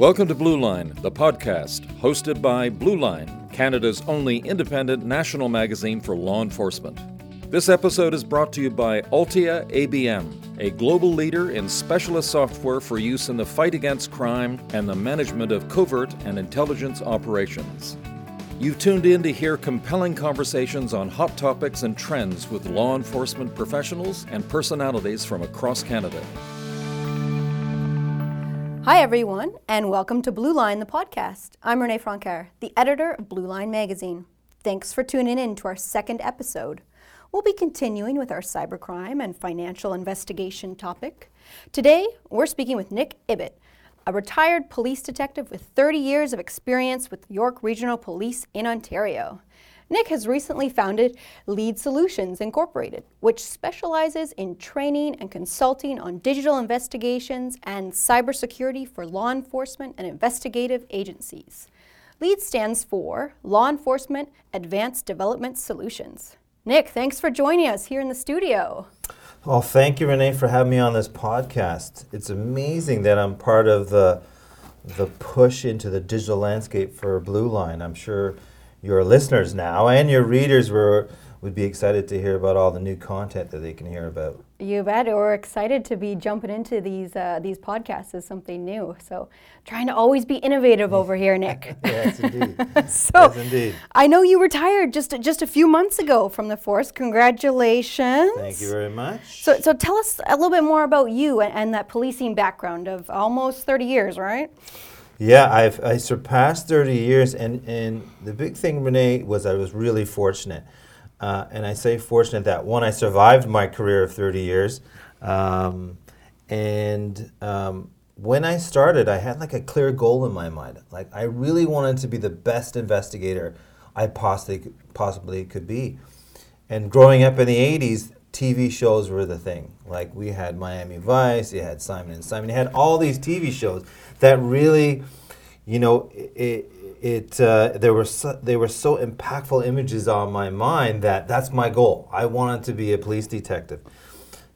Welcome to Blue Line, the podcast hosted by Blue Line, Canada's only independent national magazine for law enforcement. This episode is brought to you by Altia ABM, a global leader in specialist software for use in the fight against crime and the management of covert and intelligence operations. You've tuned in to hear compelling conversations on hot topics and trends with law enforcement professionals and personalities from across Canada. Hi, everyone, and welcome to Blue Line, the podcast. I'm Renee Francoeur, the editor of Blue Line Magazine. Thanks for tuning in to our second episode. We'll be continuing with our cybercrime and financial investigation topic. Today, we're speaking with Nick Ibbott, a retired police detective with 30 years of experience with York Regional Police in Ontario. Nick has recently founded Lead Solutions Incorporated, which specializes in training and consulting on digital investigations and cybersecurity for law enforcement and investigative agencies. LEAD stands for Law Enforcement Advanced Development Solutions. Nick, thanks for joining us here in the studio. Well, thank you, Renee, for having me on this podcast. It's amazing that I'm part of the the push into the digital landscape for Blue Line. I'm sure your listeners now and your readers were would be excited to hear about all the new content that they can hear about. You bet. We're excited to be jumping into these uh, these podcasts as something new. So, trying to always be innovative over here, Nick. yes, indeed. so, yes, indeed. I know you retired just just a few months ago from the force. Congratulations. Thank you very much. So, so tell us a little bit more about you and, and that policing background of almost 30 years, right? Yeah, I've I surpassed 30 years, and and the big thing, Renee, was I was really fortunate. Uh, and I say fortunate that one, I survived my career of 30 years. Um, and um, when I started, I had like a clear goal in my mind. Like, I really wanted to be the best investigator I possibly, possibly could be. And growing up in the 80s, TV shows were the thing. Like, we had Miami Vice, you had Simon and Simon, you had all these TV shows that really, you know, it, it uh, there were so, they were so impactful images on my mind that that's my goal. I wanted to be a police detective.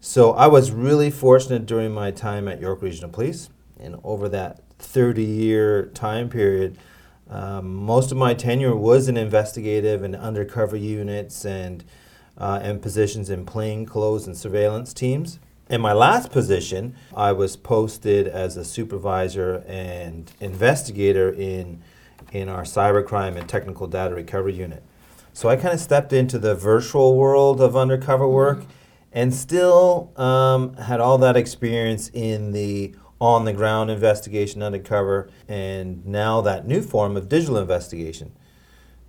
So I was really fortunate during my time at York Regional Police, and over that 30 year time period, um, most of my tenure was in investigative and undercover units and uh, and positions in plainclothes and surveillance teams. In my last position, I was posted as a supervisor and investigator in in our cybercrime and technical data recovery unit. So I kind of stepped into the virtual world of undercover work and still um, had all that experience in the on the ground investigation undercover and now that new form of digital investigation.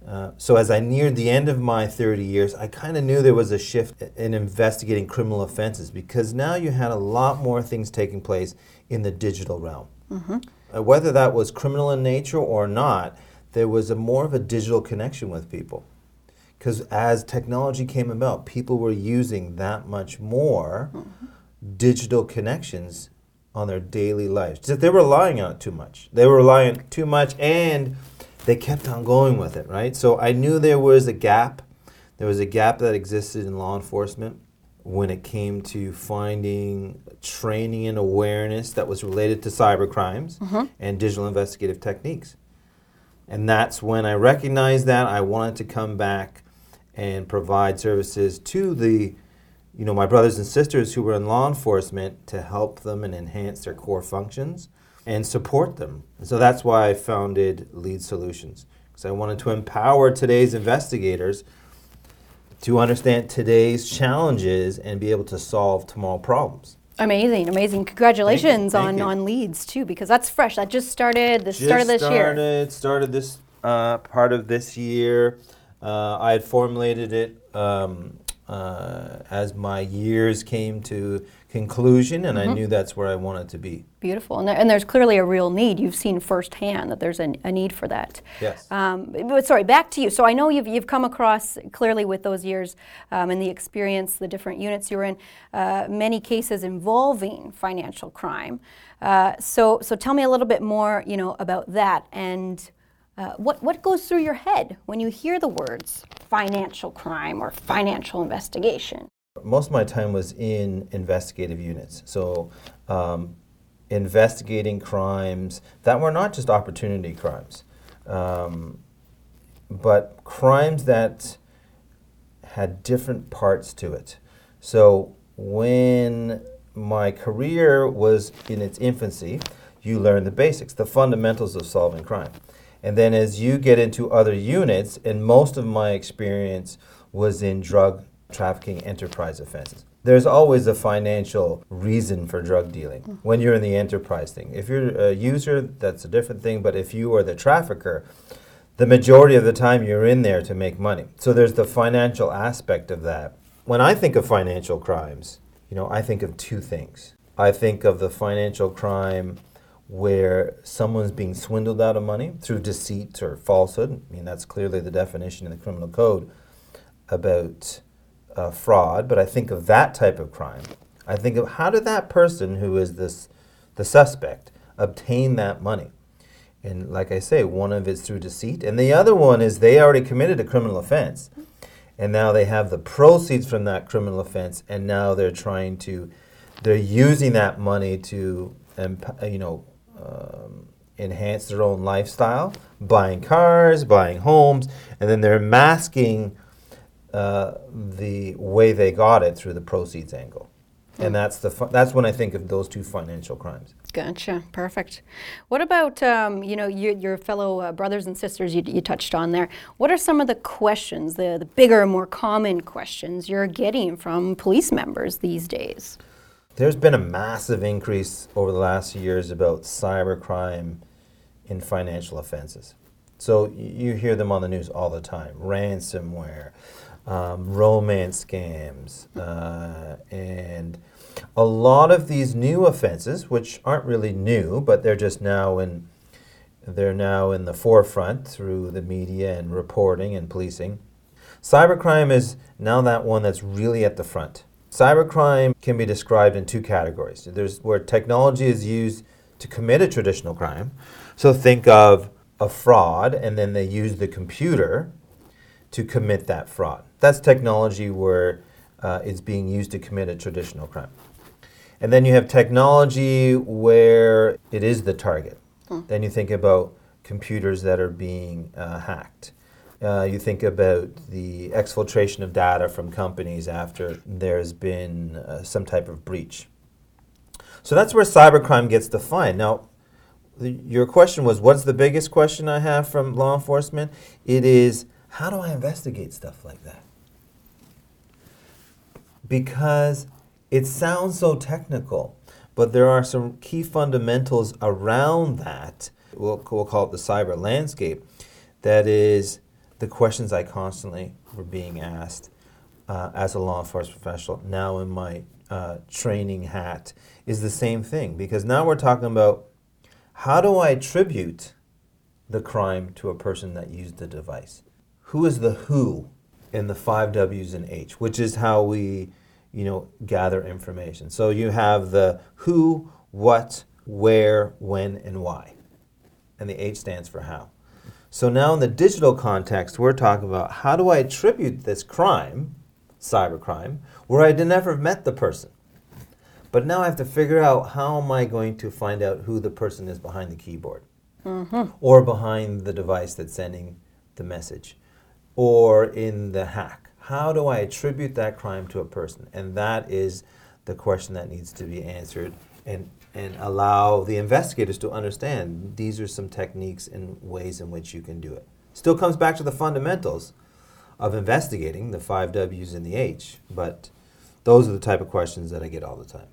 Uh, so as I neared the end of my 30 years, I kind of knew there was a shift in investigating criminal offenses because now you had a lot more things taking place in the digital realm. Mm-hmm. Uh, whether that was criminal in nature or not, there was a more of a digital connection with people. Because as technology came about, people were using that much more mm-hmm. digital connections on their daily lives. They were relying on it too much. They were relying too much, and they kept on going with it. Right. So I knew there was a gap. There was a gap that existed in law enforcement when it came to finding training and awareness that was related to cyber crimes mm-hmm. and digital investigative techniques. And that's when I recognized that I wanted to come back and provide services to the you know my brothers and sisters who were in law enforcement to help them and enhance their core functions and support them. And so that's why I founded Lead Solutions because I wanted to empower today's investigators to understand today's challenges and be able to solve tomorrow problems. Amazing, amazing. Congratulations Thank. Thank on, you. on leads too, because that's fresh. That just started the start of this year. It started, year. Started this uh, part of this year. Uh, I had formulated it um, uh, as my years came to conclusion, and mm-hmm. I knew that's where I wanted to be. Beautiful, and, there, and, there's clearly a real need. You've seen firsthand that there's a, a need for that. Yes. Um, but sorry, back to you. So I know you've, you've come across clearly with those years um, and the experience, the different units you were in, uh, many cases involving financial crime. Uh, so so tell me a little bit more, you know, about that and. Uh, what, what goes through your head when you hear the words financial crime or financial investigation? most of my time was in investigative units. So, um, investigating crimes that were not just opportunity crimes, um, but crimes that had different parts to it. So when my career was in its infancy, you learn the basics, the fundamentals of solving crime. And then as you get into other units, and most of my experience was in drug trafficking enterprise offenses. There's always a financial reason for drug dealing when you're in the enterprise thing. If you're a user, that's a different thing, but if you are the trafficker, the majority of the time you're in there to make money. So there's the financial aspect of that. When I think of financial crimes, you know, I think of two things. I think of the financial crime where someone's being swindled out of money through deceit or falsehood. I mean, that's clearly the definition in the criminal code about uh, fraud, but I think of that type of crime. I think of how did that person who is this, the suspect, obtain that money? And like I say, one of it's through deceit, and the other one is they already committed a criminal offense, and now they have the proceeds from that criminal offense, and now they're trying to, they're using that money to, you know, um, enhance their own lifestyle, buying cars, buying homes, and then they're masking uh, the way they got it through the proceeds angle. And that's the fu- that's when I think of those two financial crimes. Gotcha. Perfect. What about um, you know your, your fellow uh, brothers and sisters you, you touched on there? What are some of the questions, the, the bigger, more common questions you're getting from police members these days? There's been a massive increase over the last years about cybercrime in financial offenses. So you hear them on the news all the time ransomware, um, romance scams, uh, and a lot of these new offenses, which aren't really new, but they're just now in they're now in the forefront through the media and reporting and policing. Cybercrime is now that one that's really at the front. Cybercrime can be described in two categories. There's where technology is used to commit a traditional crime. So think of a fraud, and then they use the computer to commit that fraud. That's technology where uh, it's being used to commit a traditional crime. And then you have technology where it is the target. Hmm. Then you think about computers that are being uh, hacked. Uh, you think about the exfiltration of data from companies after there's been uh, some type of breach. So that's where cybercrime gets defined. Now, the, your question was what's the biggest question I have from law enforcement? It is how do I investigate stuff like that? Because it sounds so technical, but there are some key fundamentals around that. We'll, we'll call it the cyber landscape. That is the questions I constantly were being asked uh, as a law enforcement professional, now in my uh, training hat, is the same thing. Because now we're talking about how do I attribute the crime to a person that used the device? Who is the who in the five W's and H, which is how we, you know, gather information. So you have the who, what, where, when, and why. And the H stands for how. So now in the digital context, we're talking about how do I attribute this crime, cybercrime, where I never met the person. But now I have to figure out how am I going to find out who the person is behind the keyboard mm-hmm. or behind the device that's sending the message or in the hack. How do I attribute that crime to a person? And that is the question that needs to be answered and and allow the investigators to understand these are some techniques and ways in which you can do it. Still comes back to the fundamentals of investigating, the five W's and the H, but those are the type of questions that I get all the time.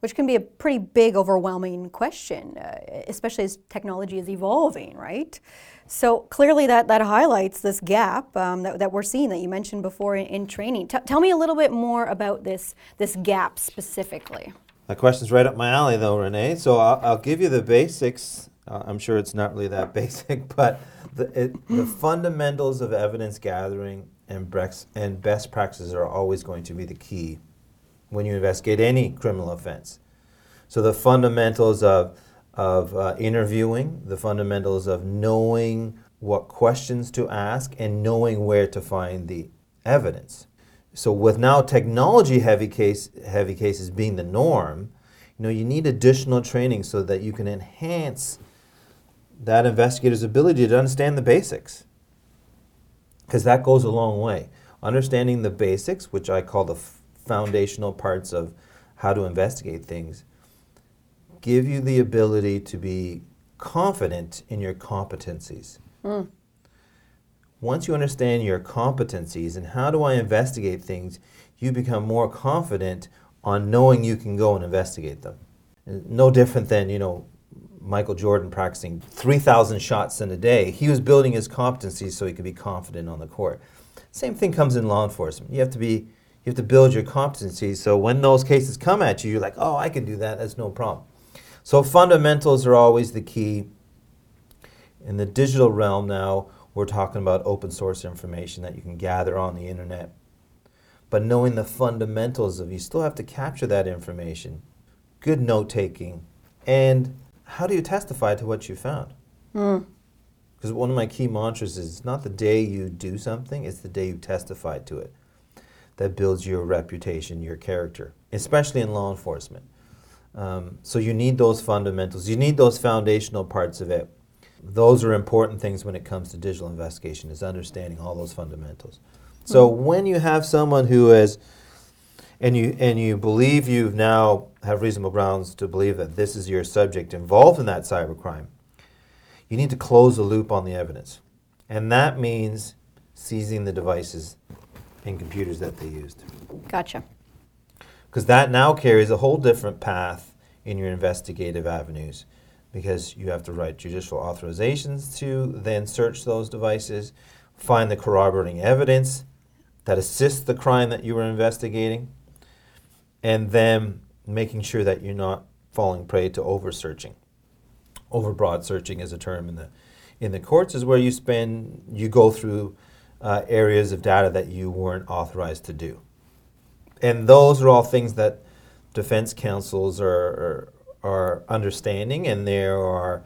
Which can be a pretty big, overwhelming question, uh, especially as technology is evolving, right? So clearly, that, that highlights this gap um, that, that we're seeing that you mentioned before in, in training. T- tell me a little bit more about this, this gap specifically. That question's right up my alley, though, Renee. So I'll, I'll give you the basics. Uh, I'm sure it's not really that basic, but the, it, the fundamentals of evidence gathering and, brex, and best practices are always going to be the key when you investigate any criminal offense. So the fundamentals of, of uh, interviewing, the fundamentals of knowing what questions to ask, and knowing where to find the evidence. So with now technology heavy case heavy cases being the norm, You know, you need additional training so that you can enhance that investigator's ability to understand the basics. Because that goes a long way. Understanding the basics, which I call the f- foundational parts of how to investigate things, give you the ability to be confident in your competencies. Mm. Once you understand your competencies and how do I investigate things, you become more confident on knowing you can go and investigate them. No different than, you know, Michael Jordan practicing 3,000 shots in a day. He was building his competencies so he could be confident on the court. Same thing comes in law enforcement. You have to be you have to build your competencies so when those cases come at you, you're like, "Oh, I can do that. That's no problem." So fundamentals are always the key. In the digital realm now, we're talking about open source information that you can gather on the internet. But knowing the fundamentals of you still have to capture that information. Good note taking and how do you testify to what you found? Because one of my key mantras is it's not the day you do something, it's the day you testify to it that builds your reputation, your character, especially in law enforcement. Um, so you need those fundamentals, you need those foundational parts of it. Those are important things when it comes to digital investigation, is understanding all those fundamentals. So hmm. when you have someone who is and you and you believe you now have reasonable grounds to believe that this is your subject involved in that cybercrime, you need to close the loop on the evidence. And that means seizing the devices and computers that they used. Gotcha. Because that now carries a whole different path in your investigative avenues because you have to write judicial authorizations to then search those devices, find the corroborating evidence that assists the crime that you were investigating, and then making sure that you're not falling prey to over searching. Overbroad searching is a term in the in the courts is where you spend you go through uh, areas of data that you weren't authorized to do, and those are all things that defense counsels are are, are understanding, and they are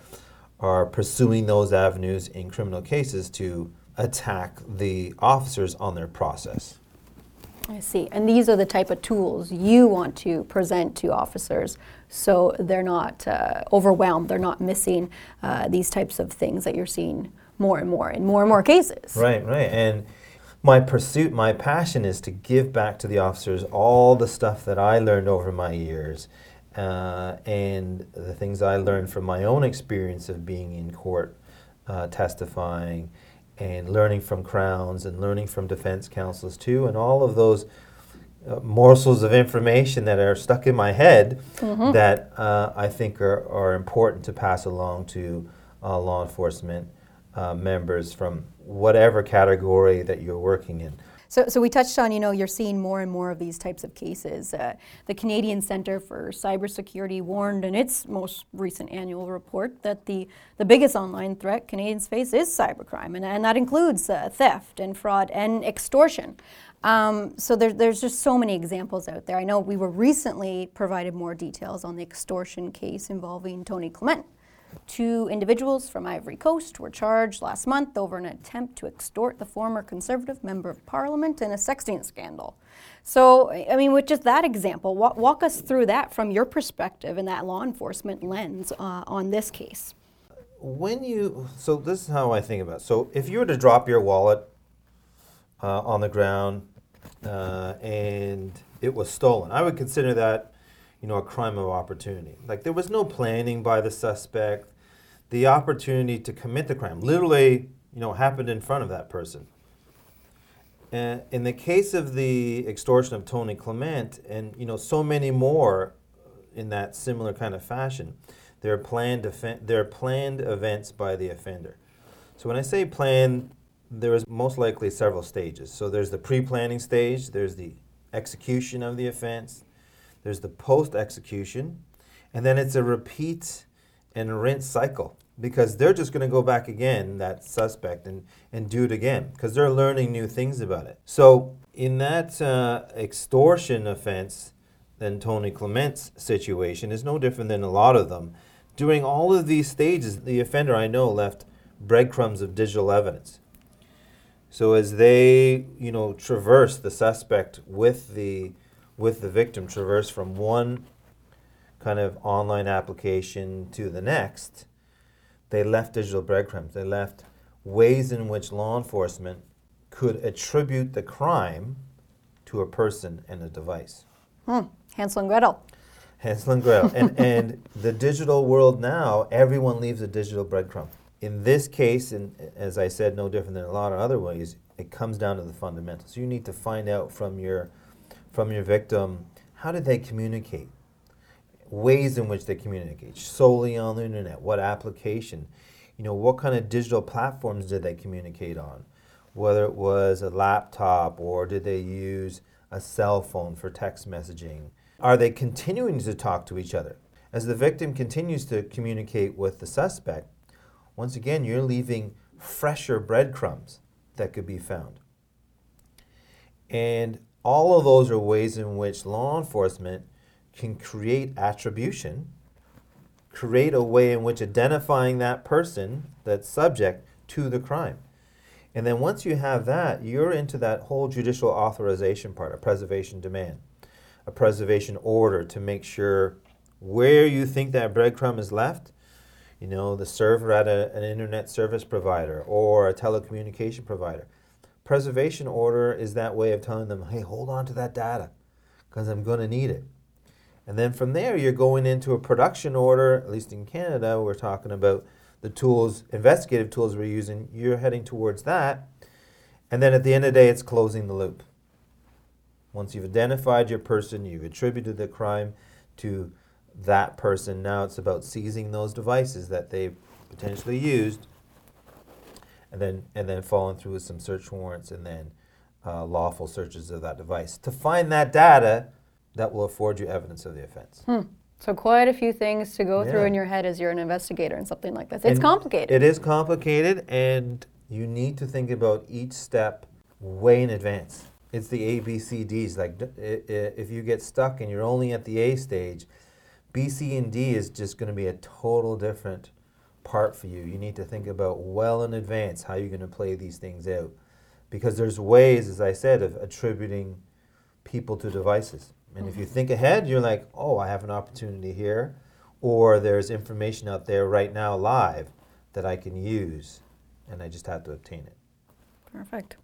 are pursuing those avenues in criminal cases to attack the officers on their process. I see. And these are the type of tools you want to present to officers so they're not uh, overwhelmed, they're not missing uh, these types of things that you're seeing more and more in more and more cases. Right, right. And my pursuit, my passion is to give back to the officers all the stuff that I learned over my years uh, and the things I learned from my own experience of being in court uh, testifying and learning from crowns and learning from defense counsels too, and all of those uh, morsels of information that are stuck in my head that uh, I think are, are important to pass along to uh, law enforcement uh, members from whatever category that you're working in. So, so we touched on, you know, you're seeing more and more of these types of cases. Uh, the Canadian Centre for Cybersecurity warned in its most recent annual report that the, the biggest online threat Canadians face is cybercrime, and, and that includes uh, theft and fraud and extortion. Um, so there, there's just so many examples out there. I know we were recently provided more details on the extortion case involving Tony Clement. Two individuals from Ivory Coast were charged last month over an attempt to extort the former Conservative Member of Parliament in a sexting scandal. So, I mean, with just that example, walk, walk us through that from your perspective and that law enforcement lens uh, on this case. When you, so this is how I think about it. So if you were to drop your wallet uh, on the ground uh, and it was stolen, I would consider that, you know, a crime of opportunity. Like there was no planning by the suspect. The opportunity to commit the crime literally, you know, happened in front of that person. Uh, in the case of the extortion of Tony Clement, and you know, so many more in that similar kind of fashion, they're planned defen- they're planned events by the offender. So when I say plan, there is most likely several stages. So there's the pre-planning stage, there's the execution of the offense, there's the post-execution, and then it's a repeat and rinse cycle because they're just going to go back again, that suspect, and, and do it again because they're learning new things about it. So in that uh, extortion offense, then Tony Clement's situation is no different than a lot of them. During all of these stages, the offender I know left breadcrumbs of digital evidence. So as they, you know, traverse the suspect with the with the victim, traverse from one kind of online application to the next, they left digital breadcrumbs. They left ways in which law enforcement could attribute the crime to a person and a device. Hmm. Hansel and Gretel. Hansel and Gretel. and, and the digital world now, everyone leaves a digital breadcrumb. In this case, and as I said, no different than a lot of other ways, it comes down to the fundamentals. You need to find out from your from your victim how did they communicate? Ways in which they communicate solely on the internet. What application? You know, what kind of digital platforms did they communicate on? Whether it was a laptop or did they use a cell phone for text messaging? Are they continuing to talk to each other? As the victim continues to communicate with the suspect, once again, you're leaving fresher breadcrumbs that could be found. And all of those are ways in which law enforcement can create attribution, create a way in which identifying that person, that subject, to the crime. And then once you have that, you're into that whole judicial authorization part, a preservation demand, a preservation order to make sure where you think that breadcrumb is left, you know, the server at a, an internet service provider or a telecommunication provider Preservation order is that way of telling them, hey, hold on to that data because I'm going to need it. And then from there, you're going into a production order, at least in Canada, we're talking about the tools, investigative tools we're using, you're heading towards that. And then at the end of the day, it's closing the loop. Once you've identified your person, you've attributed the crime to that person, now it's about seizing those devices that they potentially used and then and then following through with some search warrants and then uh, lawful searches of that device to find that data that will afford you evidence of the offense. Hmm. So quite a few things to go Yeah. through in your head as you're an investigator and something like this. It's And complicated. It is complicated, and you need to think about each step way in advance. It's the A, B, C, D's. Like d- i- i- if you get stuck and you're only at the A stage, B, C, and D is just going to be a total different part for you. You need to think about well in advance how you're going to play these things out, because there's ways, as I said, of attributing people to devices. And if you mm-hmm. think ahead, you're like, oh, I have an opportunity here, or there's information out there right now live that I can use, and I just have to obtain it. Perfect.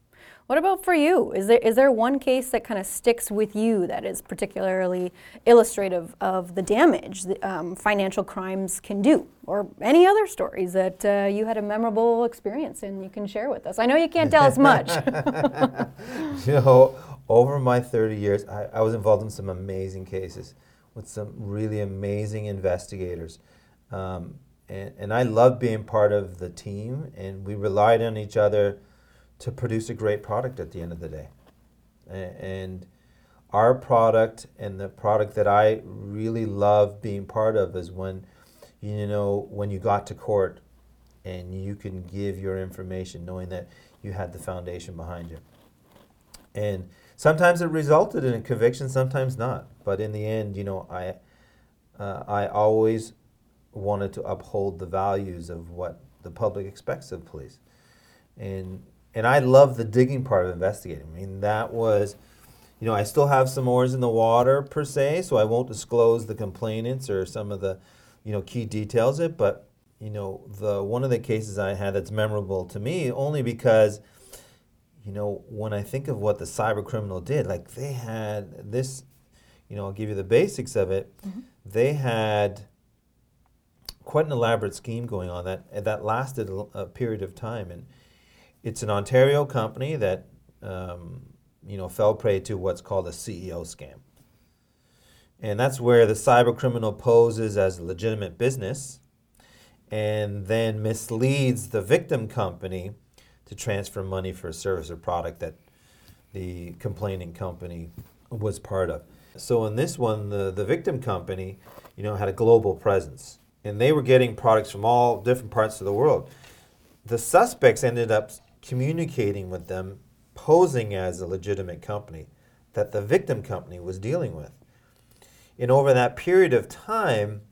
What about for you? Is there is there one case that kind of sticks with you that is particularly illustrative of the damage that um, financial crimes can do, or any other stories that uh, you had a memorable experience in you can share with us? I know you can't tell us much. you know, over my 30 years, I, I was involved in some amazing cases with some really amazing investigators. Um, and, and I loved being part of the team, and we relied on each other to produce a great product at the end of the day. And our product and the product that I really love being part of is when, you know, when you got to court and you can give your information knowing that you had the foundation behind you. And sometimes it resulted in a conviction, sometimes not. But in the end, you know, I, uh, I always wanted to uphold the values of what the public expects of police. And, and I love the digging part of investigating. I mean, that was, you know, I still have some oars in the water per se, so I won't disclose the complainants or some of the, you know, key details it. But, you know, the one of the cases I had that's memorable to me only because you know, when I think of what the cyber criminal did, like they had this, you know, I'll give you the basics of it. Mm-hmm. They had quite an elaborate scheme going on that that lasted a, a period of time, and it's an Ontario company that um, you know fell prey to what's called a CEO scam, and that's where the cyber criminal poses as a legitimate business, and then misleads the victim company to transfer money for a service or product that the complaining company was part of. So in this one, the, the victim company, you know, had a global presence, and they were getting products from all different parts of the world. The suspects ended up communicating with them, posing as a legitimate company that the victim company was dealing with. And over that period of time,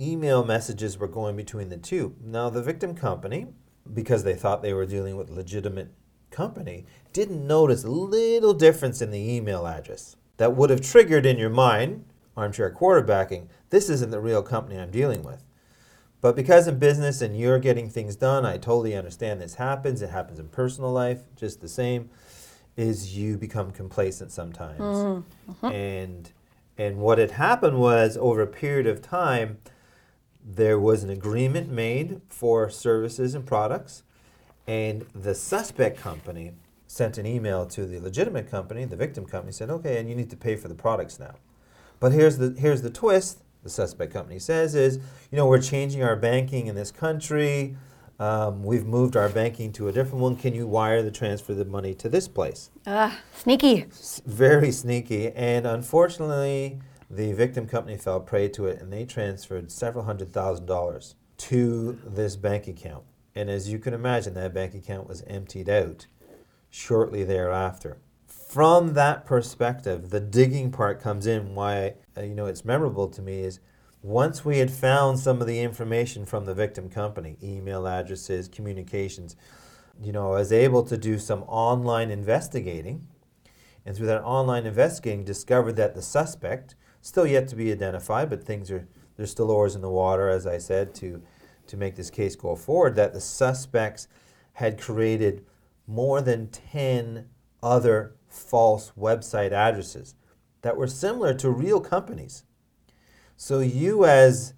email messages were going between the two. Now, the victim company, because they thought they were dealing with a legitimate company, didn't notice a little difference in the email address that would have triggered in your mind, armchair quarterbacking. This isn't the real company I'm dealing with. But because in business and you're getting things done, I totally understand this happens. It happens in personal life, just the same. Is you become complacent sometimes, Mm-hmm. and and what had happened was over a period of time, there was an agreement made for services and products, and the suspect company sent an email to the legitimate company, the victim company, said, "Okay, and you need to pay for the products now." But here's the here's the twist. The suspect company says is, you know, we're changing our banking in this country. Um, we've moved our banking to a different one. Can you wire the transfer the money to this place? Ah, sneaky. S- Very sneaky, and unfortunately, the victim company fell prey to it, and they transferred several hundred thousand dollars to this bank account. And as you can imagine, that bank account was emptied out shortly thereafter. From that perspective, the digging part comes in. Why uh, you know it's memorable to me is once we had found some of the information from the victim company, email addresses, communications, you know, I was able to do some online investigating, and through that online investigating, discovered that the suspect, still yet to be identified, but things are there's still oars in the water, as I said, to to make this case go forward. That the suspects had created more than ten other false website addresses that were similar to real companies. So you as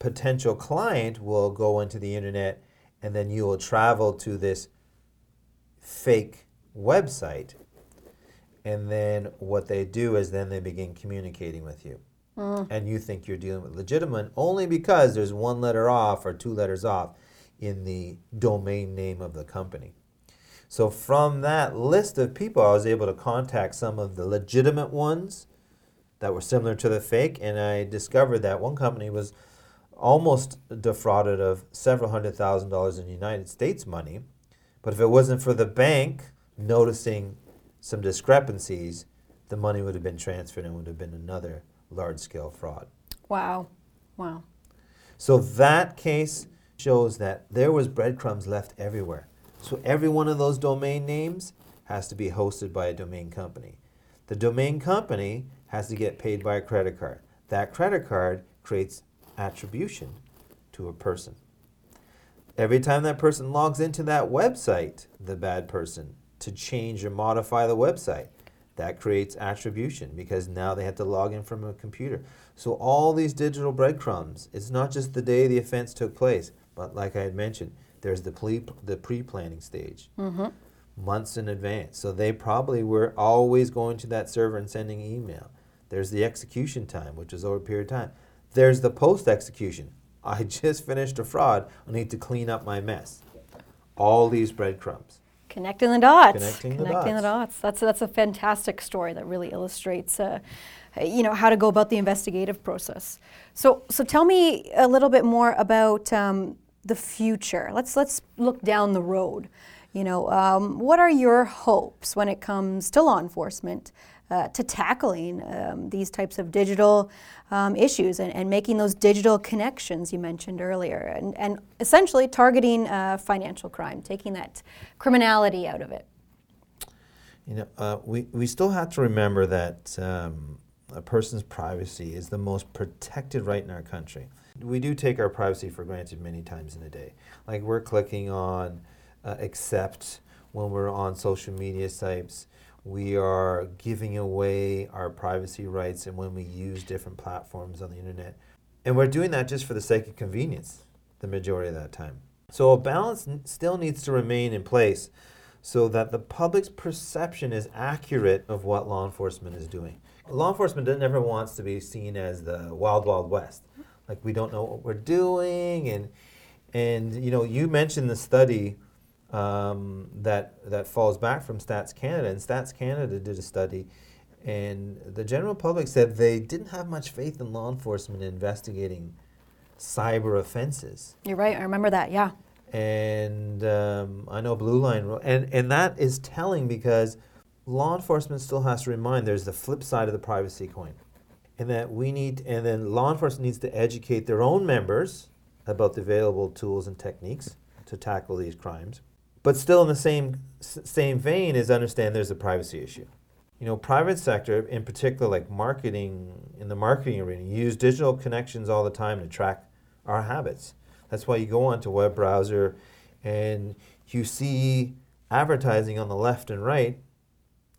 potential client will go into the internet and then you will travel to this fake website. And then what they do is then they begin communicating with you. Mm. And you think you're dealing with legitimate only because there's one letter off or two letters off in the domain name of the company so from that list of people i was able to contact some of the legitimate ones that were similar to the fake, and I discovered that one company was almost defrauded of several hundred thousand dollars in United States money. But if it wasn't for the bank noticing some discrepancies, the money would have been transferred and would have been another large scale fraud. Wow. Wow. So that case shows that there was breadcrumbs left everywhere. So every one of those domain names has to be hosted by a domain company. The domain company has to get paid by a credit card. That credit card creates attribution to a person. Every time that person logs into that website, the bad person, to change or modify the website, that creates attribution because now they have to log in from a computer. So all these digital breadcrumbs, it's not just the day the offense took place, but like I had mentioned, there's the pre the pre-planning stage, months in advance. So they probably were always going to that server and sending email. There's the execution time, which is over a period of time. There's the post-execution. I just finished a fraud. I need to clean up my mess. All these breadcrumbs. Connecting the dots. Connecting the Connecting the dots. dots. That's that's a fantastic story that really illustrates, uh, you know, how to go about the investigative process. So so tell me a little bit more about um, the future. Let's let's look down the road. You know, um, what are your hopes when it comes to law enforcement? Uh, to tackling um, these types of digital um, issues and, and making those digital connections you mentioned earlier, and, and essentially targeting uh, financial crime, taking that criminality out of it. You know, uh, we, we still have to remember that um, a person's privacy is the most protected right in our country. We do take our privacy for granted many times in a day. Like we're clicking on uh, accept when we're on social media sites. We are giving away our privacy rights and when we use different platforms on the internet. And we're doing that just for the sake of convenience the majority of that time. So a balance still needs to remain in place so that the public's perception is accurate of what law enforcement is doing. Law enforcement never wants to be seen as the wild, wild west. Like we don't know what we're doing, and and you know you mentioned the study um, that that falls back from Stats Canada, and Stats Canada did a study, and the general public said they didn't have much faith in law enforcement investigating cyber offenses You're right. I remember that. Yeah. and um, I know Blue Line, and and that is telling because law enforcement still has to remind there's the flip side of the privacy coin, and that we need, and then law enforcement needs to educate their own members about the available tools and techniques to tackle these crimes, but still in the same same vein is understand there's a privacy issue. you know, private sector in particular, like marketing in the marketing arena, use digital connections all the time to track our habits. That's why you go onto web browser and you see advertising on the left and right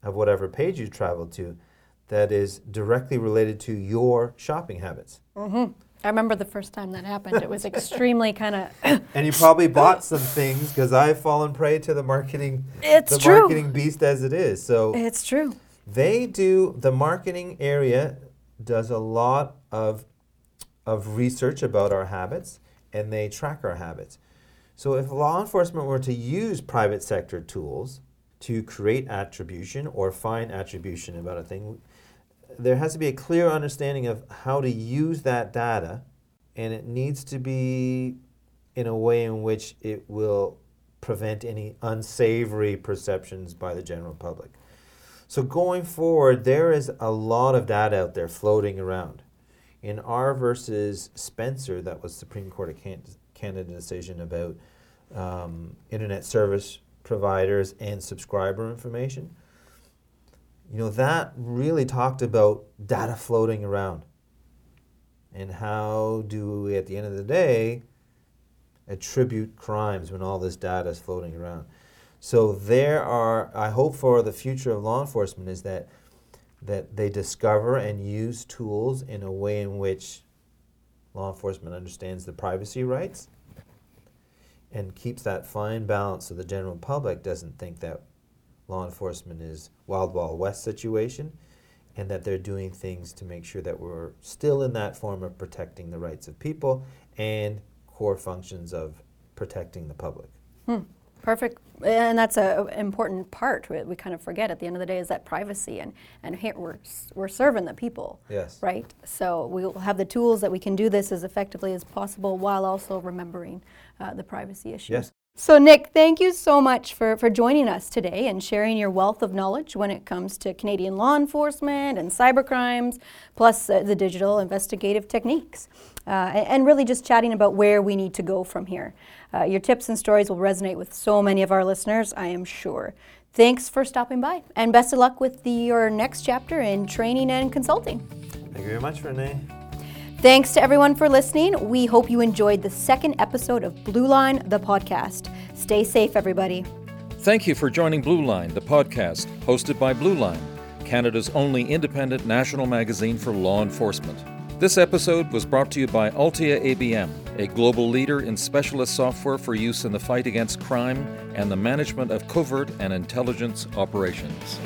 of whatever page you travel to that is directly related to your shopping habits. Mm-hmm. I remember the first time that happened. It was extremely kind of. and you probably bought some things because I've fallen prey to the marketing. It's the true. marketing beast as it is. So it's true. They do the marketing area does a lot of of research about our habits and they track our habits. So if law enforcement were to use private sector tools to create attribution or find attribution about a thing, there has to be a clear understanding of how to use that data, and it needs to be in a way in which it will prevent any unsavory perceptions by the general public. So going forward, there is a lot of data out there floating around. In R versus Spencer, that was Supreme Court of Can- Canada decision about um, internet service providers and subscriber information. You know, that really talked about data floating around. And how do we, at the end of the day, attribute crimes when all this data is floating around? So there are, I hope for the future of law enforcement is that that they discover and use tools in a way in which law enforcement understands the privacy rights and keeps that fine balance so the general public doesn't think that law enforcement is wild wild west situation and that they're doing things to make sure that we're still in that form of protecting the rights of people and core functions of protecting the public. Hmm. Perfect. And that's an important part we, we kind of forget at the end of the day is that privacy and, and here we're, we're serving the people. Yes. Right? So we'll have the tools that we can do this as effectively as possible while also remembering uh, the privacy issues. Yes. So, Nick, thank you so much for, for joining us today and sharing your wealth of knowledge when it comes to Canadian law enforcement and cyber crimes, plus uh, the digital investigative techniques, uh, and really just chatting about where we need to go from here. Uh, your tips and stories will resonate with so many of our listeners, I am sure. Thanks for stopping by, and best of luck with the, your next chapter in training and consulting. Thank you very much, Renee. Thanks to everyone for listening. We hope you enjoyed the second episode of Blue Line, the podcast. Stay safe, everybody. Thank you for joining Blue Line, the podcast, hosted by Blue Line, Canada's only independent national magazine for law enforcement. This episode was brought to you by Altia ABM, a global leader in specialist software for use in the fight against crime and the management of covert and intelligence operations.